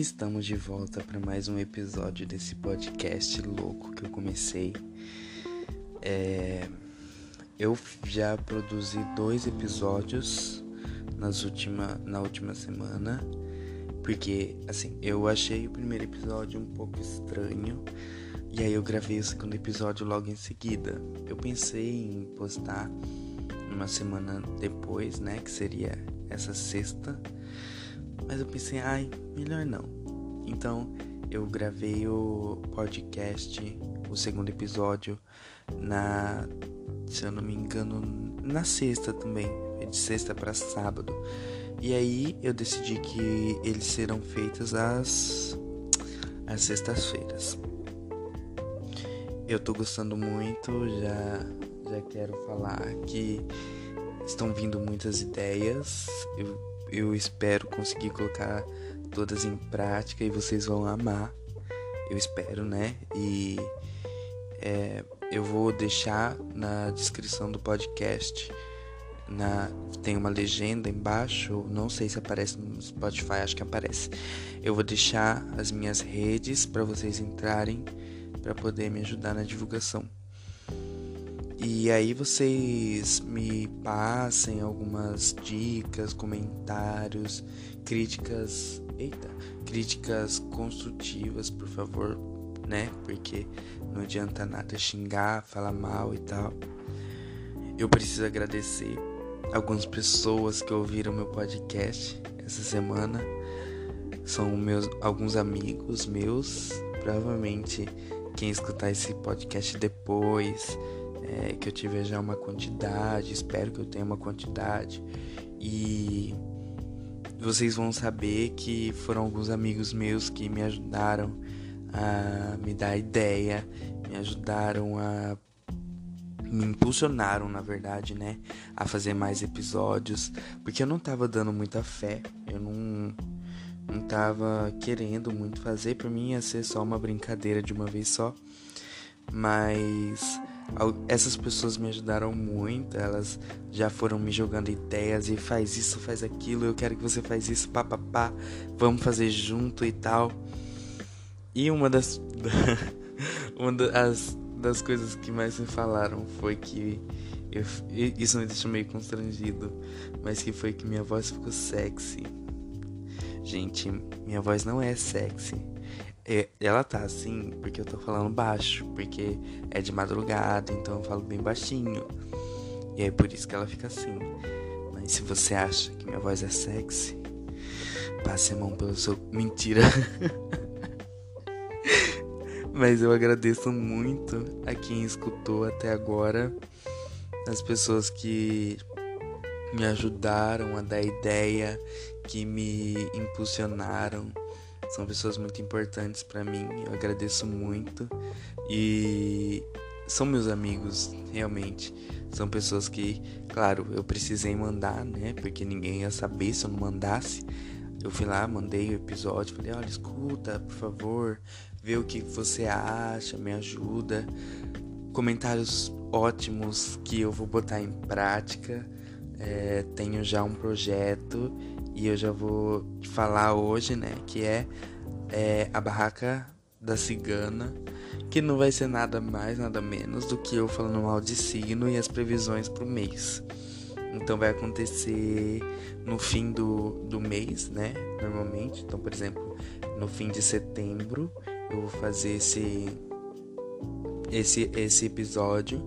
estamos de volta para mais um episódio desse podcast louco que eu comecei. É... Eu já produzi dois episódios nas última, na última semana, porque assim eu achei o primeiro episódio um pouco estranho e aí eu gravei o segundo episódio logo em seguida. Eu pensei em postar uma semana depois, né, que seria essa sexta mas eu pensei, ai, melhor não. Então eu gravei o podcast, o segundo episódio, na. Se eu não me engano, na sexta também. De sexta para sábado. E aí eu decidi que eles serão feitos às, às sextas-feiras. Eu tô gostando muito, já, já quero falar que estão vindo muitas ideias. Eu eu espero conseguir colocar todas em prática e vocês vão amar. Eu espero, né? E é, eu vou deixar na descrição do podcast. Na, tem uma legenda embaixo, não sei se aparece no Spotify, acho que aparece. Eu vou deixar as minhas redes para vocês entrarem para poder me ajudar na divulgação. E aí vocês me passem algumas dicas, comentários, críticas, eita, críticas construtivas, por favor, né? Porque não adianta nada xingar, falar mal e tal. Eu preciso agradecer algumas pessoas que ouviram meu podcast essa semana. São meus alguns amigos meus, provavelmente quem escutar esse podcast depois é, que eu tive já uma quantidade, espero que eu tenha uma quantidade. E vocês vão saber que foram alguns amigos meus que me ajudaram a me dar ideia, me ajudaram a me impulsionaram, na verdade, né, a fazer mais episódios, porque eu não tava dando muita fé, eu não não tava querendo muito fazer, para mim ia ser só uma brincadeira de uma vez só. Mas essas pessoas me ajudaram muito, elas já foram me jogando ideias e faz isso, faz aquilo, eu quero que você faz isso, papapá, vamos fazer junto e tal. E uma das uma das, das coisas que mais me falaram foi que eu, isso me deixou meio constrangido, mas que foi que minha voz ficou sexy. Gente, minha voz não é sexy. É, ela tá assim porque eu tô falando baixo, porque é de madrugada, então eu falo bem baixinho. E é por isso que ela fica assim. Mas se você acha que minha voz é sexy, passe a mão pelo seu. Mentira! Mas eu agradeço muito a quem escutou até agora, as pessoas que me ajudaram a dar ideia, que me impulsionaram são pessoas muito importantes para mim. Eu agradeço muito e são meus amigos, realmente. São pessoas que, claro, eu precisei mandar, né? Porque ninguém ia saber se eu não mandasse. Eu fui lá, mandei o episódio, falei: olha, escuta, por favor, vê o que você acha, me ajuda. Comentários ótimos que eu vou botar em prática. É, tenho já um projeto e eu já vou falar hoje, né? Que é, é a barraca da cigana, que não vai ser nada mais, nada menos do que eu falando mal de signo e as previsões pro mês. Então vai acontecer no fim do, do mês, né? Normalmente. Então, por exemplo, no fim de setembro eu vou fazer esse esse esse episódio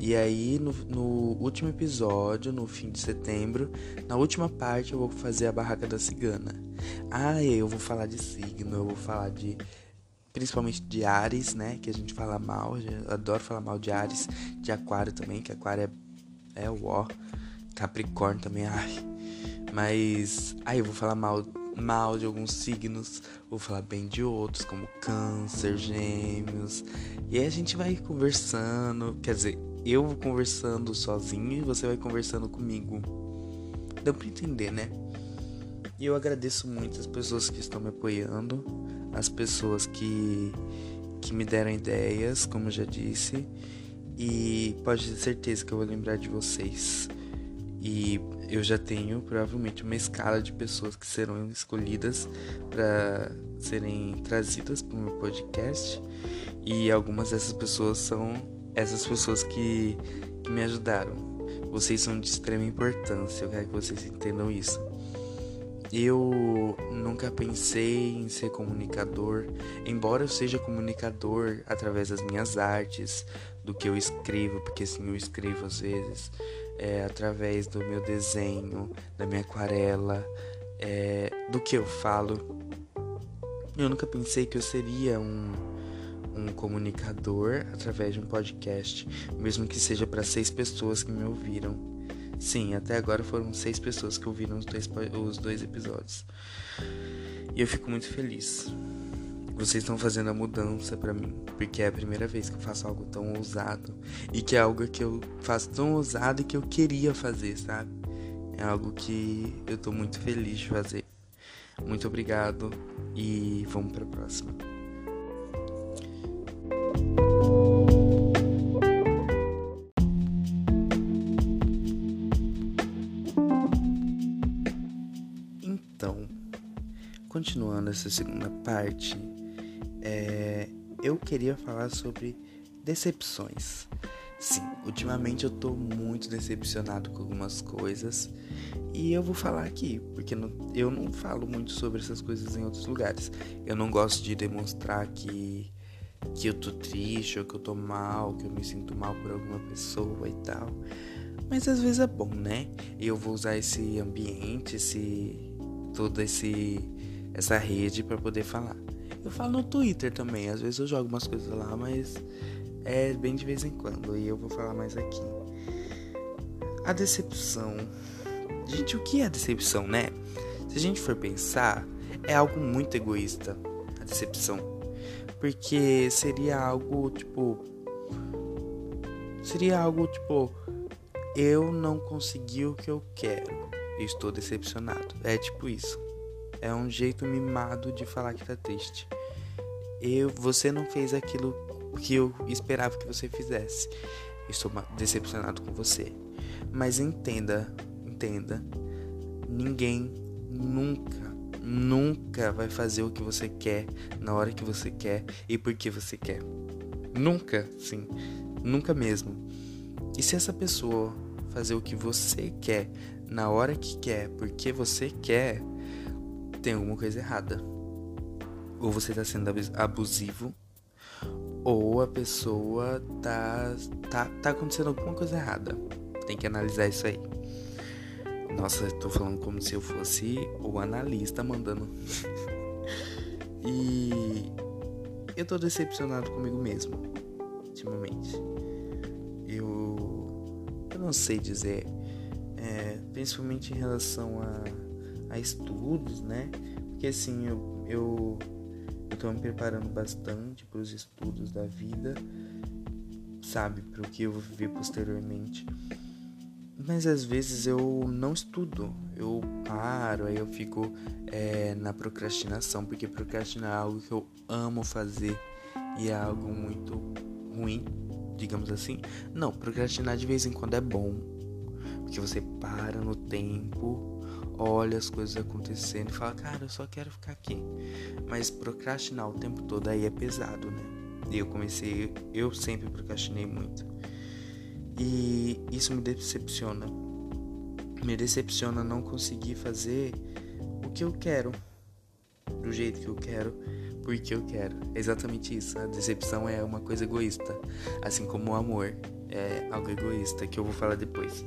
e aí, no, no, último episódio, no fim de setembro, na última parte, eu vou fazer a barraca da cigana. Ah, eu vou falar de signo, eu vou falar de. Principalmente de Ares, né? Que a gente fala mal. Eu adoro falar mal de Ares. De Aquário também, que Aquário é, é o ó. Capricórnio também, ai. Mas. Aí eu vou falar mal mal de alguns signos, vou falar bem de outros, como Câncer, Gêmeos. E aí a gente vai conversando, quer dizer, eu vou conversando sozinho e você vai conversando comigo. Deu pra entender, né? E eu agradeço muito as pessoas que estão me apoiando, as pessoas que, que me deram ideias, como eu já disse. E pode ter certeza que eu vou lembrar de vocês. E eu já tenho provavelmente uma escala de pessoas que serão escolhidas para serem trazidas para o meu podcast e algumas dessas pessoas são essas pessoas que, que me ajudaram. Vocês são de extrema importância, eu quero que vocês entendam isso. Eu nunca pensei em ser comunicador, embora eu seja comunicador através das minhas artes, do que eu escrevo, porque sim, eu escrevo às vezes, é, através do meu desenho, da minha aquarela, é, do que eu falo. Eu nunca pensei que eu seria um, um comunicador através de um podcast, mesmo que seja para seis pessoas que me ouviram. Sim, até agora foram seis pessoas que ouviram os dois, os dois episódios. E eu fico muito feliz. Vocês estão fazendo a mudança para mim, porque é a primeira vez que eu faço algo tão ousado e que é algo que eu faço tão ousado e que eu queria fazer, sabe? É algo que eu tô muito feliz de fazer. Muito obrigado e vamos para a próxima. Essa segunda parte, é, eu queria falar sobre decepções. Sim, ultimamente eu tô muito decepcionado com algumas coisas e eu vou falar aqui, porque não, eu não falo muito sobre essas coisas em outros lugares. Eu não gosto de demonstrar que, que eu tô triste ou que eu tô mal, que eu me sinto mal por alguma pessoa e tal. Mas às vezes é bom, né? E eu vou usar esse ambiente, esse toda esse essa rede para poder falar. Eu falo no Twitter também, às vezes eu jogo umas coisas lá, mas é bem de vez em quando e eu vou falar mais aqui. A decepção. Gente, o que é decepção, né? Se a gente for pensar, é algo muito egoísta a decepção. Porque seria algo tipo. Seria algo tipo. Eu não consegui o que eu quero. Estou decepcionado. É tipo isso. É um jeito mimado de falar que tá triste. Eu, você não fez aquilo que eu esperava que você fizesse. Estou decepcionado com você. Mas entenda, entenda, ninguém nunca, nunca vai fazer o que você quer na hora que você quer e porque você quer. Nunca, sim, nunca mesmo. E se essa pessoa fazer o que você quer na hora que quer, porque você quer, tem alguma coisa errada. Ou você está sendo abusivo, ou a pessoa tá, tá, tá acontecendo alguma coisa errada. Tem que analisar isso aí. Nossa, eu tô falando como se eu fosse o analista mandando. e eu tô decepcionado comigo mesmo, ultimamente. Eu, eu não sei dizer, é, principalmente em relação a a estudos, né? Porque assim, eu, eu, eu tô me preparando bastante para os estudos da vida, sabe? Para o que eu vou viver posteriormente. Mas às vezes eu não estudo, eu paro, aí eu fico é, na procrastinação, porque procrastinar é algo que eu amo fazer e é algo muito ruim, digamos assim. Não, procrastinar de vez em quando é bom, porque você para no tempo olha as coisas acontecendo e fala, cara, eu só quero ficar aqui. Mas procrastinar o tempo todo aí é pesado, né? E eu comecei, eu sempre procrastinei muito. E isso me decepciona. Me decepciona não conseguir fazer o que eu quero, do jeito que eu quero, porque eu quero. É exatamente isso. A decepção é uma coisa egoísta, assim como o amor é algo egoísta, que eu vou falar depois.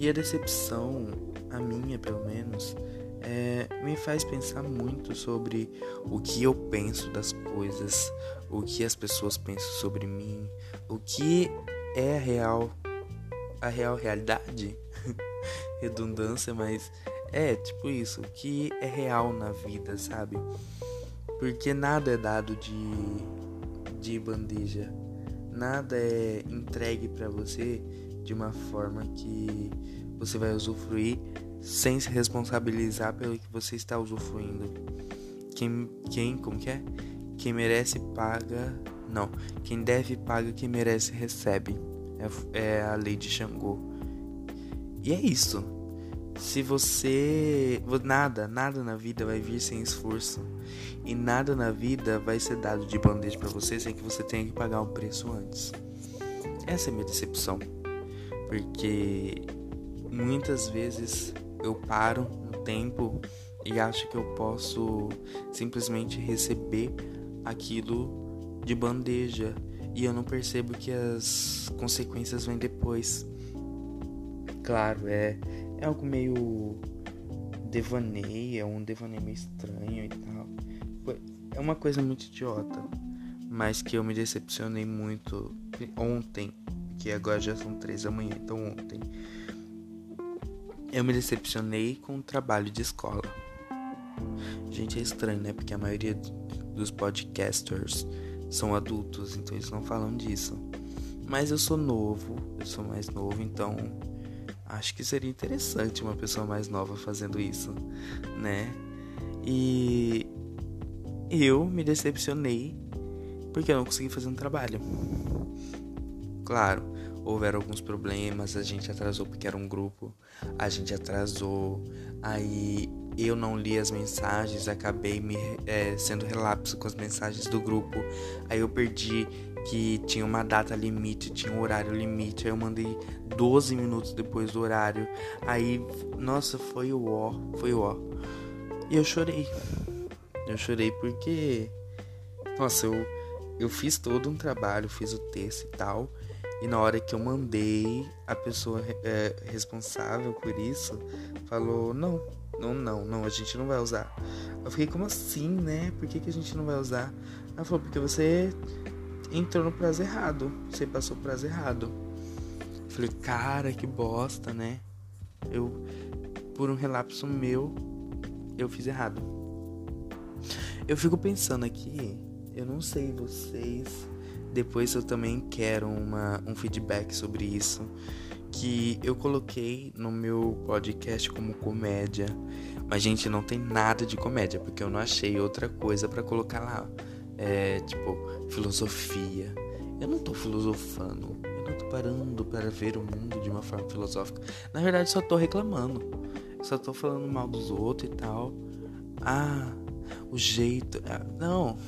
E a decepção, a minha pelo menos, é, me faz pensar muito sobre o que eu penso das coisas, o que as pessoas pensam sobre mim, o que é a real, a real realidade. Redundância, mas é tipo isso, o que é real na vida, sabe? Porque nada é dado de, de bandeja, nada é entregue para você de uma forma que você vai usufruir sem se responsabilizar pelo que você está usufruindo. Quem, quem, como que é? Quem merece paga, não. Quem deve paga, quem merece recebe. É, é a lei de Xangô. E é isso. Se você. Nada, nada na vida vai vir sem esforço. E nada na vida vai ser dado de bandeja para você sem que você tenha que pagar o preço antes. Essa é a minha decepção. Porque muitas vezes eu paro no tempo e acho que eu posso simplesmente receber aquilo de bandeja e eu não percebo que as consequências vêm depois. Claro, é, é algo meio devaneio, é um devaneio meio estranho e tal. É uma coisa muito idiota, mas que eu me decepcionei muito ontem, que agora já são três da manhã, então ontem eu me decepcionei com o trabalho de escola. Gente, é estranho, né? Porque a maioria dos podcasters são adultos, então eles não falam disso. Mas eu sou novo, eu sou mais novo, então acho que seria interessante uma pessoa mais nova fazendo isso, né? E eu me decepcionei porque eu não consegui fazer um trabalho. Claro, houveram alguns problemas, a gente atrasou porque era um grupo, a gente atrasou, aí eu não li as mensagens, acabei me é, sendo relapso com as mensagens do grupo, aí eu perdi que tinha uma data limite, tinha um horário limite, aí eu mandei 12 minutos depois do horário, aí, nossa, foi o ó, foi o ó, e eu chorei, eu chorei porque, nossa, eu, eu fiz todo um trabalho, fiz o texto e tal, e na hora que eu mandei, a pessoa é, responsável por isso falou: não, não, não, não, a gente não vai usar. Eu fiquei, como assim, né? Por que, que a gente não vai usar? Ela falou: porque você entrou no prazo errado, você passou o prazo errado. Eu falei: cara, que bosta, né? Eu, por um relapso meu, eu fiz errado. Eu fico pensando aqui, eu não sei vocês depois eu também quero uma, um feedback sobre isso. Que eu coloquei no meu podcast como comédia. Mas, gente, não tem nada de comédia, porque eu não achei outra coisa para colocar lá. É, tipo, filosofia. Eu não tô filosofando. Eu não tô parando para ver o mundo de uma forma filosófica. Na verdade, só tô reclamando. Só tô falando mal dos outros e tal. Ah, o jeito. Ah, não.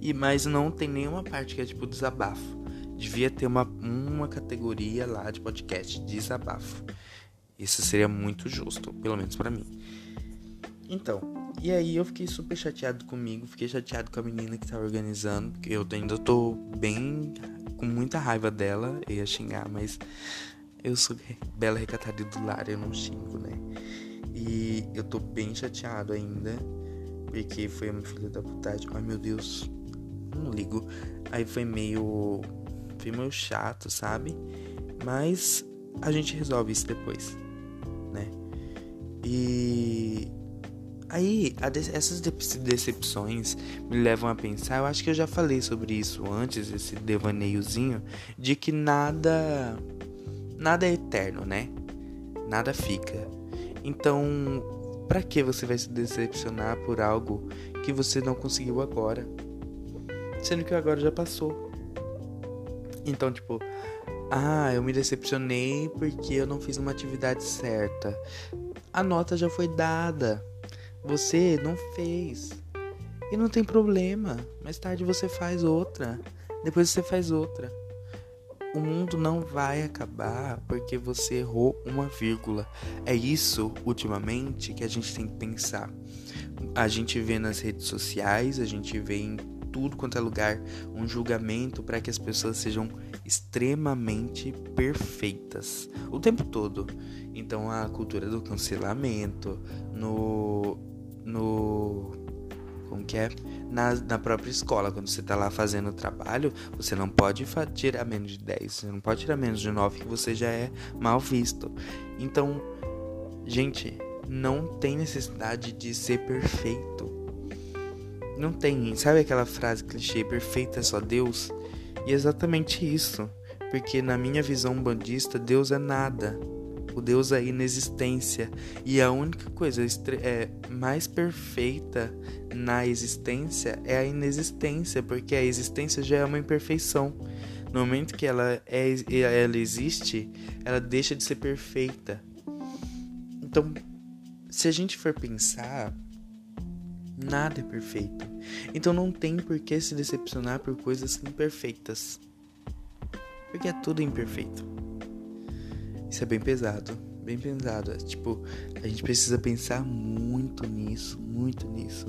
E mas não tem nenhuma parte que é tipo desabafo. Devia ter uma, uma categoria lá de podcast desabafo. Isso seria muito justo, pelo menos para mim. Então, e aí eu fiquei super chateado comigo, fiquei chateado com a menina que tava organizando, porque eu ainda tô bem com muita raiva dela, eu ia xingar, mas eu sou bela recatada do lar, eu não xingo, né? E eu tô bem chateado ainda, porque foi uma filha da putagem. Ai meu Deus, não ligo. Aí foi meio. Foi meio chato, sabe? Mas a gente resolve isso depois, né? E. Aí, essas decepções me levam a pensar. Eu acho que eu já falei sobre isso antes, esse devaneiozinho, de que nada. Nada é eterno, né? Nada fica. Então, para que você vai se decepcionar por algo que você não conseguiu agora? Sendo que agora já passou. Então, tipo, ah, eu me decepcionei porque eu não fiz uma atividade certa. A nota já foi dada. Você não fez. E não tem problema. Mais tarde você faz outra. Depois você faz outra. O mundo não vai acabar porque você errou uma vírgula. É isso, ultimamente, que a gente tem que pensar. A gente vê nas redes sociais, a gente vê em tudo quanto é lugar um julgamento para que as pessoas sejam extremamente perfeitas o tempo todo. Então a cultura do cancelamento no no como que é? Na, na própria escola, quando você tá lá fazendo o trabalho, você não pode tirar menos de 10, você não pode tirar menos de 9, que você já é mal visto. Então, gente, não tem necessidade de ser perfeito. Não tem, sabe aquela frase clichê, perfeita é só Deus? E é exatamente isso, porque na minha visão bandista, Deus é nada. O Deus é inexistência. E a única coisa é, mais perfeita na existência é a inexistência, porque a existência já é uma imperfeição. No momento que ela, é, ela existe, ela deixa de ser perfeita. Então, se a gente for pensar, nada é perfeito. Então não tem por que se decepcionar por coisas imperfeitas. Porque é tudo imperfeito. Isso é bem pesado, bem pesado. É, tipo, a gente precisa pensar muito nisso, muito nisso.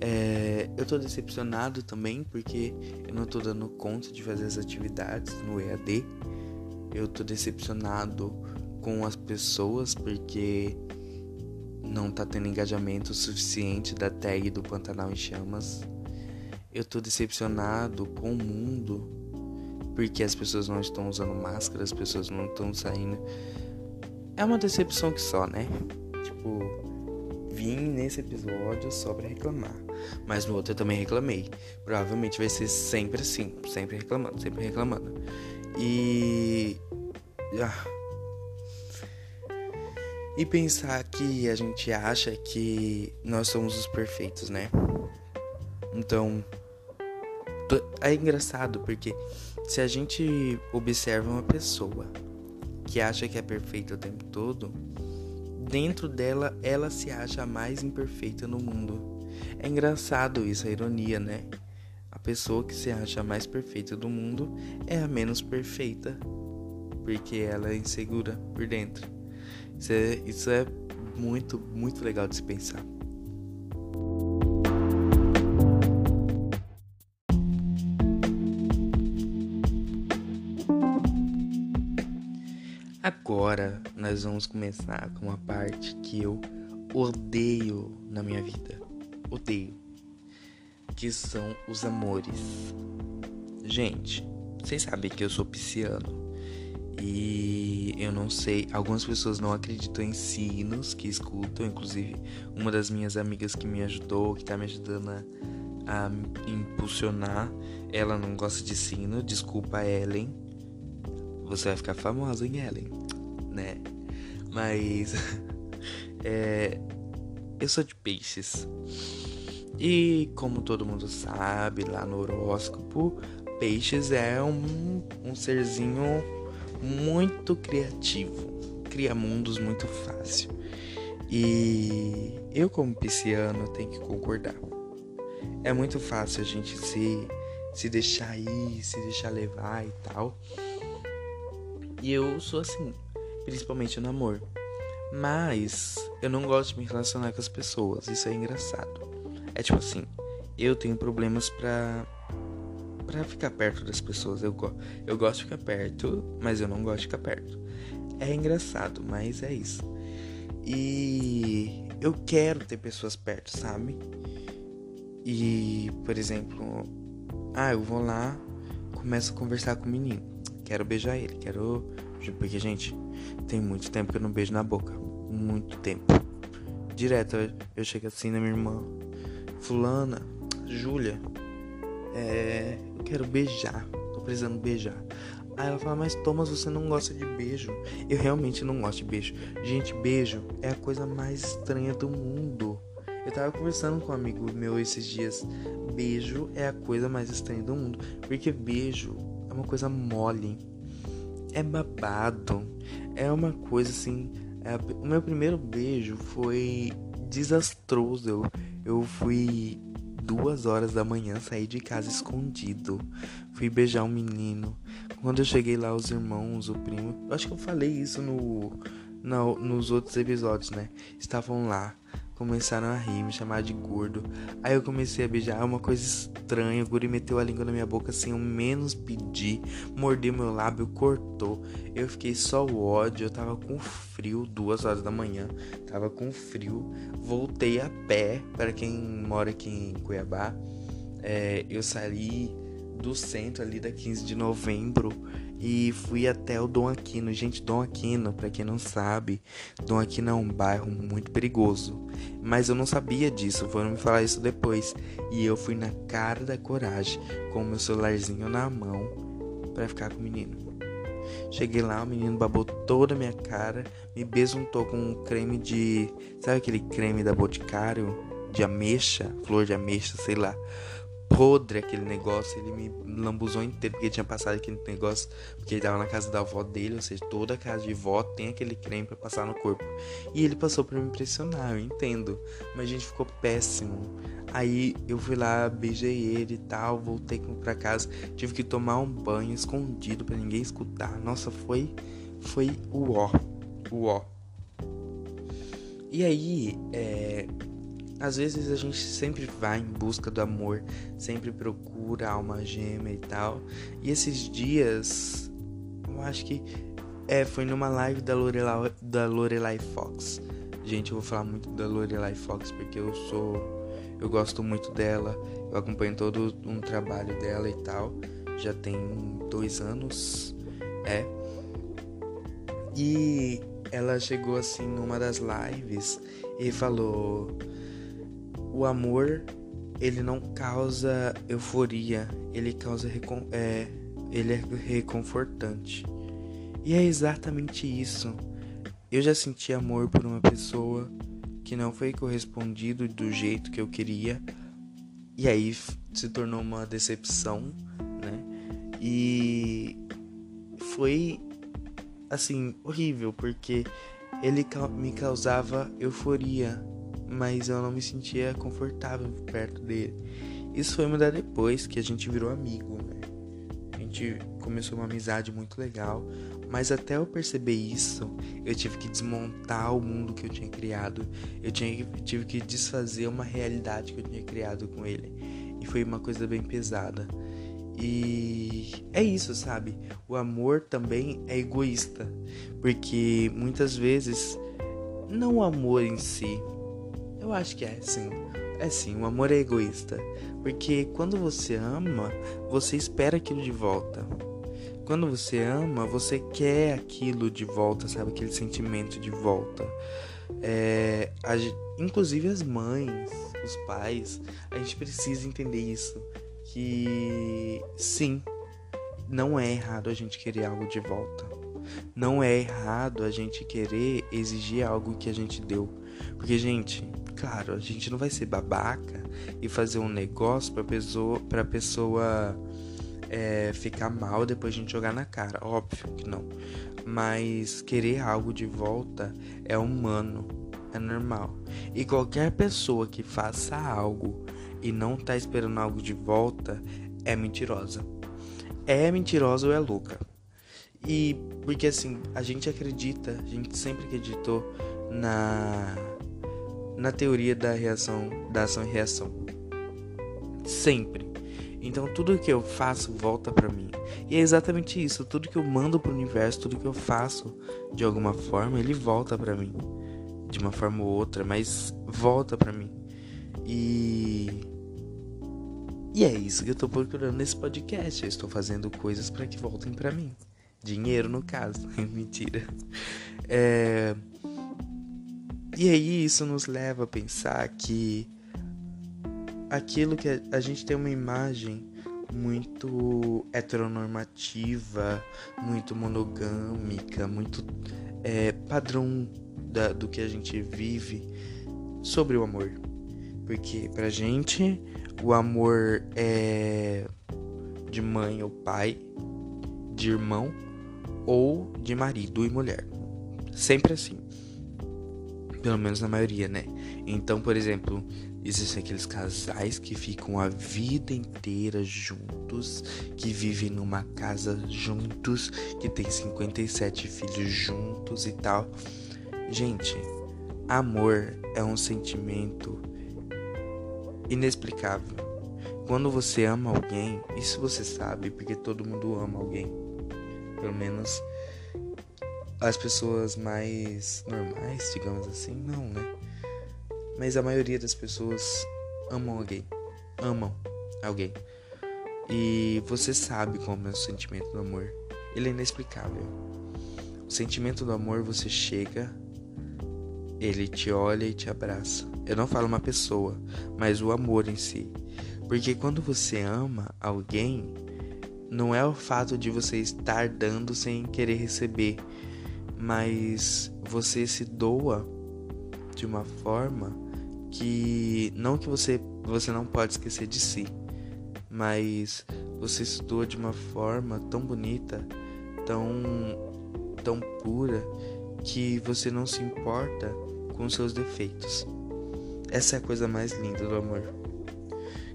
É, eu tô decepcionado também porque eu não tô dando conta de fazer as atividades no EAD. Eu tô decepcionado com as pessoas porque não tá tendo engajamento suficiente da tag do Pantanal em Chamas. Eu tô decepcionado com o mundo porque as pessoas não estão usando máscara, as pessoas não estão saindo. É uma decepção que só, né? Tipo, vim nesse episódio só pra reclamar. Mas no outro eu também reclamei. Provavelmente vai ser sempre assim, sempre reclamando, sempre reclamando. E. Ah. E pensar que a gente acha que nós somos os perfeitos, né? Então. É engraçado porque se a gente observa uma pessoa que acha que é perfeita o tempo todo, dentro dela ela se acha a mais imperfeita no mundo. É engraçado isso, a ironia, né? A pessoa que se acha a mais perfeita do mundo é a menos perfeita, porque ela é insegura por dentro. Isso é, isso é muito, muito legal de se pensar. Agora nós vamos começar com uma parte que eu odeio na minha vida. Odeio. Que são os amores. Gente, vocês sabem que eu sou pisciano. E eu não sei, algumas pessoas não acreditam em signos que escutam, inclusive uma das minhas amigas que me ajudou, que tá me ajudando a, a impulsionar, ela não gosta de signo, desculpa Ellen, você vai ficar famosa em Ellen, né? Mas é, eu sou de peixes. E como todo mundo sabe, lá no horóscopo, peixes é um, um serzinho muito criativo. Cria mundos muito fácil. E eu, como pisciano, tenho que concordar. É muito fácil a gente se, se deixar ir, se deixar levar e tal. E eu sou assim, principalmente no amor. Mas eu não gosto de me relacionar com as pessoas, isso é engraçado. É tipo assim, eu tenho problemas pra, pra ficar perto das pessoas. Eu, eu gosto de ficar perto, mas eu não gosto de ficar perto. É engraçado, mas é isso. E eu quero ter pessoas perto, sabe? E, por exemplo, ah, eu vou lá, começo a conversar com o menino quero beijar ele, quero. Porque, gente, tem muito tempo que eu não beijo na boca. Muito tempo. Direto, eu chego assim na minha irmã. Fulana, Júlia, é. Eu quero beijar. Tô precisando beijar. Aí ela fala, mas Thomas, você não gosta de beijo. Eu realmente não gosto de beijo. Gente, beijo é a coisa mais estranha do mundo. Eu tava conversando com um amigo meu esses dias. Beijo é a coisa mais estranha do mundo. Porque beijo é uma coisa mole, é babado, é uma coisa assim. É, o meu primeiro beijo foi desastroso. Eu, eu fui duas horas da manhã sair de casa escondido. Fui beijar um menino. Quando eu cheguei lá, os irmãos, o primo. Acho que eu falei isso no, no, nos outros episódios, né? Estavam lá começaram a rir, me chamar de gordo. Aí eu comecei a beijar, é uma coisa estranha. O guri meteu a língua na minha boca sem eu menos pedir, mordeu meu lábio, cortou. Eu fiquei só o ódio, eu tava com frio, duas horas da manhã, tava com frio. Voltei a pé, para quem mora aqui em Cuiabá. É, eu saí do centro ali da 15 de novembro e fui até o Dom Aquino. Gente, Dom Aquino, para quem não sabe, Dom Aquino é um bairro muito perigoso. Mas eu não sabia disso, foram me falar isso depois. E eu fui na cara da coragem, com o meu celularzinho na mão, para ficar com o menino. Cheguei lá, o menino babou toda a minha cara, me besuntou com um creme de. Sabe aquele creme da Boticário? De ameixa, flor de ameixa, sei lá. Podre aquele negócio. Ele me lambuzou inteiro porque tinha passado aquele negócio. Porque ele tava na casa da avó dele, ou seja, toda casa de vó tem aquele creme para passar no corpo. E ele passou para me impressionar, eu entendo. Mas a gente ficou péssimo. Aí eu fui lá, beijei ele e tal, voltei pra casa. Tive que tomar um banho escondido para ninguém escutar. Nossa, foi. Foi o ó. O ó. E aí, é, às vezes a gente sempre vai em busca do amor, sempre procura alma gêmea e tal. E esses dias, eu acho que é, foi numa live da Lorelai, da Lorelai Fox. Gente, eu vou falar muito da Lorelai Fox porque eu sou. Eu gosto muito dela. Eu acompanho todo um trabalho dela e tal. Já tem dois anos. É. E ela chegou assim numa das lives e falou o amor ele não causa euforia, ele causa é, ele é reconfortante. E é exatamente isso. Eu já senti amor por uma pessoa que não foi correspondido do jeito que eu queria e aí se tornou uma decepção, né? E foi assim horrível porque ele me causava euforia mas eu não me sentia confortável perto dele. Isso foi mudar depois que a gente virou amigo, né? A gente começou uma amizade muito legal, mas até eu perceber isso, eu tive que desmontar o mundo que eu tinha criado. Eu tinha, tive que desfazer uma realidade que eu tinha criado com ele. E foi uma coisa bem pesada. E é isso, sabe? O amor também é egoísta, porque muitas vezes não o amor em si, eu acho que é sim. É sim, o amor é egoísta. Porque quando você ama, você espera aquilo de volta. Quando você ama, você quer aquilo de volta, sabe? Aquele sentimento de volta. É, a, inclusive as mães, os pais, a gente precisa entender isso. Que sim, não é errado a gente querer algo de volta. Não é errado a gente querer exigir algo que a gente deu. Porque, gente, claro, a gente não vai ser babaca e fazer um negócio pra pessoa, pra pessoa é, ficar mal depois a gente jogar na cara. Óbvio que não. Mas querer algo de volta é humano, é normal. E qualquer pessoa que faça algo e não tá esperando algo de volta é mentirosa. É mentirosa ou é louca. E porque assim, a gente acredita, a gente sempre acreditou na na teoria da reação, da ação e reação. Sempre. Então tudo que eu faço volta para mim. E é exatamente isso, tudo que eu mando pro universo, tudo que eu faço de alguma forma, ele volta para mim. De uma forma ou outra, mas volta para mim. E E é isso que eu tô procurando nesse podcast. Eu estou fazendo coisas para que voltem para mim. Dinheiro no caso, mentira. É e aí isso nos leva a pensar que aquilo que a, gente tem uma imagem muito heteronormativa, muito monogâmica, muito é, padrão da, do que a gente vive sobre o amor. Porque pra gente o amor é de mãe ou pai, de irmão ou de marido e mulher. Sempre assim. Pelo menos na maioria, né? Então, por exemplo, existem aqueles casais que ficam a vida inteira juntos, que vivem numa casa juntos, que tem 57 filhos juntos e tal. Gente, amor é um sentimento inexplicável. Quando você ama alguém, isso você sabe, porque todo mundo ama alguém. Pelo menos as pessoas mais normais, digamos assim, não, né? Mas a maioria das pessoas amam alguém. Amam alguém. E você sabe como é o sentimento do amor. Ele é inexplicável. O sentimento do amor você chega, ele te olha e te abraça. Eu não falo uma pessoa, mas o amor em si. Porque quando você ama alguém, não é o fato de você estar dando sem querer receber mas você se doa de uma forma que não que você você não pode esquecer de si, mas você estudou de uma forma tão bonita, tão tão pura que você não se importa com seus defeitos. Essa é a coisa mais linda do amor.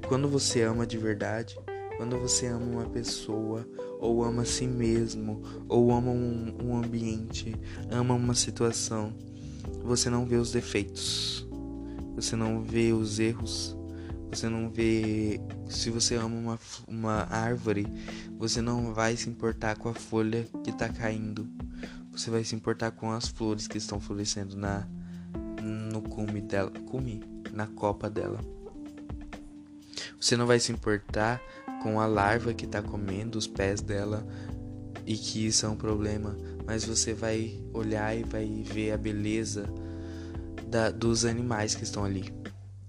Quando você ama de verdade, quando você ama uma pessoa, ou ama a si mesmo, ou ama um, um ambiente, ama uma situação, você não vê os defeitos, você não vê os erros, você não vê. Se você ama uma, uma árvore, você não vai se importar com a folha que está caindo. Você vai se importar com as flores que estão florescendo na no cume dela, cume, na copa dela. Você não vai se importar com a larva que está comendo os pés dela e que isso é um problema, mas você vai olhar e vai ver a beleza da, dos animais que estão ali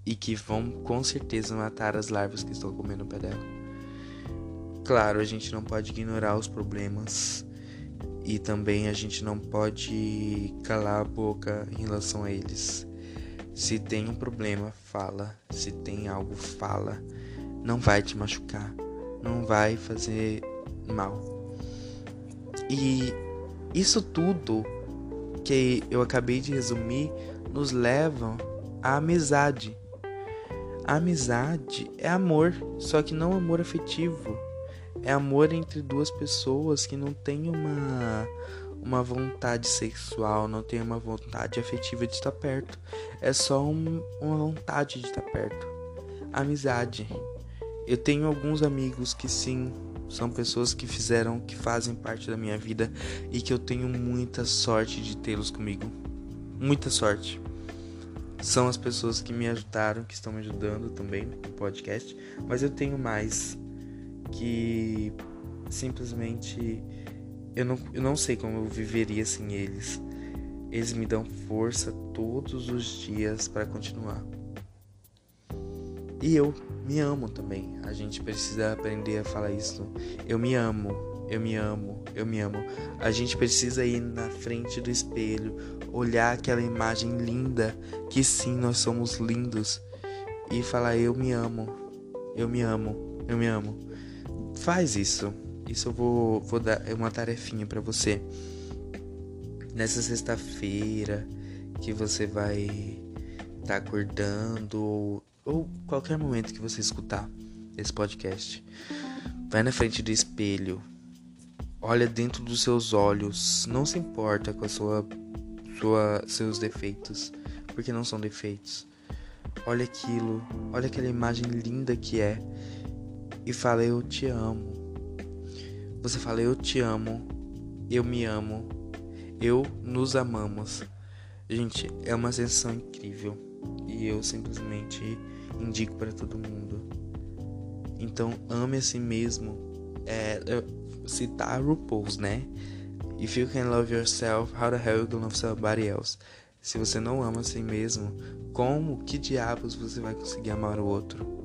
e que vão com certeza matar as larvas que estão comendo o pé dela. Claro, a gente não pode ignorar os problemas e também a gente não pode calar a boca em relação a eles. Se tem um problema, fala. Se tem algo, fala. Não vai te machucar, não vai fazer mal. E isso tudo que eu acabei de resumir nos leva à amizade. A amizade é amor, só que não amor afetivo. É amor entre duas pessoas que não tem uma uma vontade sexual, não tem uma vontade afetiva de estar perto. É só um, uma vontade de estar perto. Amizade. Eu tenho alguns amigos que sim, são pessoas que fizeram, que fazem parte da minha vida e que eu tenho muita sorte de tê-los comigo. Muita sorte são as pessoas que me ajudaram, que estão me ajudando também no podcast, mas eu tenho mais que simplesmente eu não, eu não sei como eu viveria sem eles. Eles me dão força todos os dias para continuar. E eu me amo também. A gente precisa aprender a falar isso. Eu me amo eu me amo, eu me amo. A gente precisa ir na frente do espelho, olhar aquela imagem linda, que sim, nós somos lindos, e falar: Eu me amo, eu me amo, eu me amo. Faz isso. Isso eu vou, vou dar uma tarefinha para você. Nessa sexta-feira que você vai tá acordando ou, ou qualquer momento que você escutar esse podcast. Vai na frente do espelho, olha dentro dos seus olhos, não se importa com a sua, sua seus defeitos, porque não são defeitos. Olha aquilo, olha aquela imagem linda que é e fala eu te amo. Você fala eu te amo, eu me amo, eu nos amamos. Gente, é uma sensação incrível e eu simplesmente indico para todo mundo. Então ame a si mesmo. É, citar RuPaul's, né? If you can love yourself, how the hell you gonna love somebody else? Se você não ama a si mesmo, como, que diabos você vai conseguir amar o outro?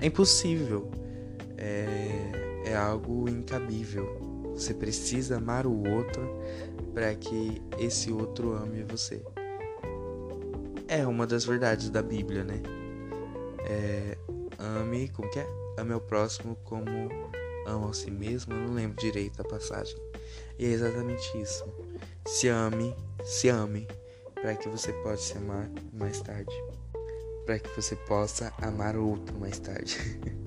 É impossível. É, é algo incabível. Você precisa amar o outro para que esse outro ame você. É uma das verdades da Bíblia, né? É, ame, como que é? Ame ao próximo como ama a si mesmo, eu não lembro direito a passagem. E é exatamente isso. Se ame, se ame, para que você possa se amar mais tarde. Para que você possa amar outro mais tarde.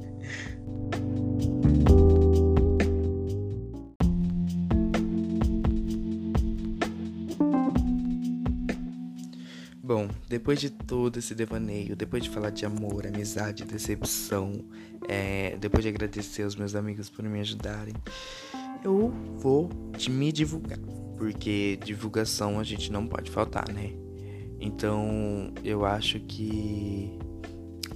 depois de todo esse devaneio, depois de falar de amor, amizade, decepção, é, depois de agradecer aos meus amigos por me ajudarem, eu vou me divulgar, porque divulgação a gente não pode faltar, né? Então eu acho que.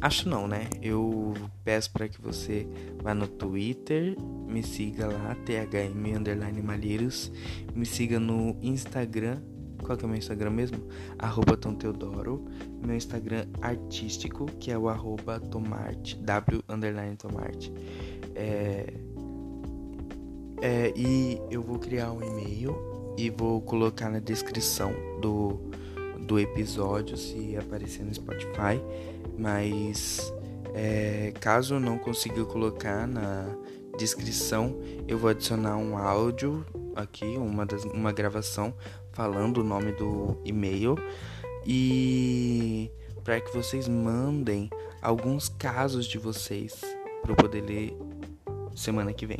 Acho não, né? Eu peço para que você vá no Twitter, me siga lá, THM Malheiros, me siga no Instagram qual que é o meu Instagram mesmo? Arroba Tom Teodoro. Meu Instagram artístico, que é o arroba Tomarte, W underline Tomarte. É, é, e eu vou criar um e-mail e vou colocar na descrição do, do episódio se aparecer no Spotify. Mas É, caso não consiga colocar na descrição, eu vou adicionar um áudio aqui, uma, das, uma gravação falando o nome do e-mail e para que vocês mandem alguns casos de vocês para eu poder ler semana que vem.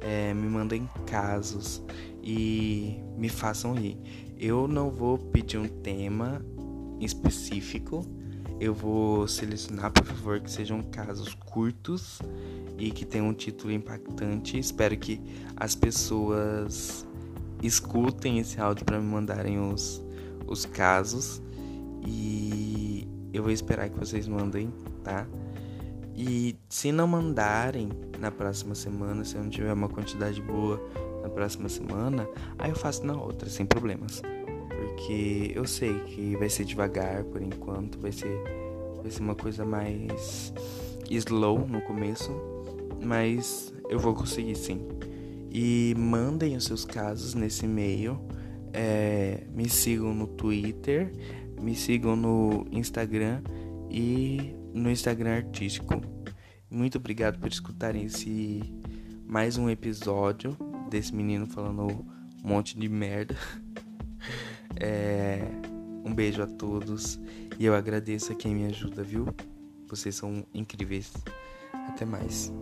É, me mandem casos e me façam rir. Eu não vou pedir um tema específico. Eu vou selecionar, por favor, que sejam casos curtos e que tenham um título impactante. Espero que as pessoas escutem esse áudio para me mandarem os, os casos. E eu vou esperar que vocês mandem, tá? E se não mandarem na próxima semana, se eu não tiver uma quantidade boa na próxima semana, aí eu faço na outra, sem problemas. Porque eu sei que vai ser devagar por enquanto, vai ser, vai ser uma coisa mais slow no começo, mas eu vou conseguir sim. E mandem os seus casos nesse e-mail. É, me sigam no Twitter, me sigam no Instagram e no Instagram artístico. Muito obrigado por escutarem esse mais um episódio desse menino falando um monte de merda. É, um beijo a todos e eu agradeço a quem me ajuda, viu? Vocês são incríveis. Até mais.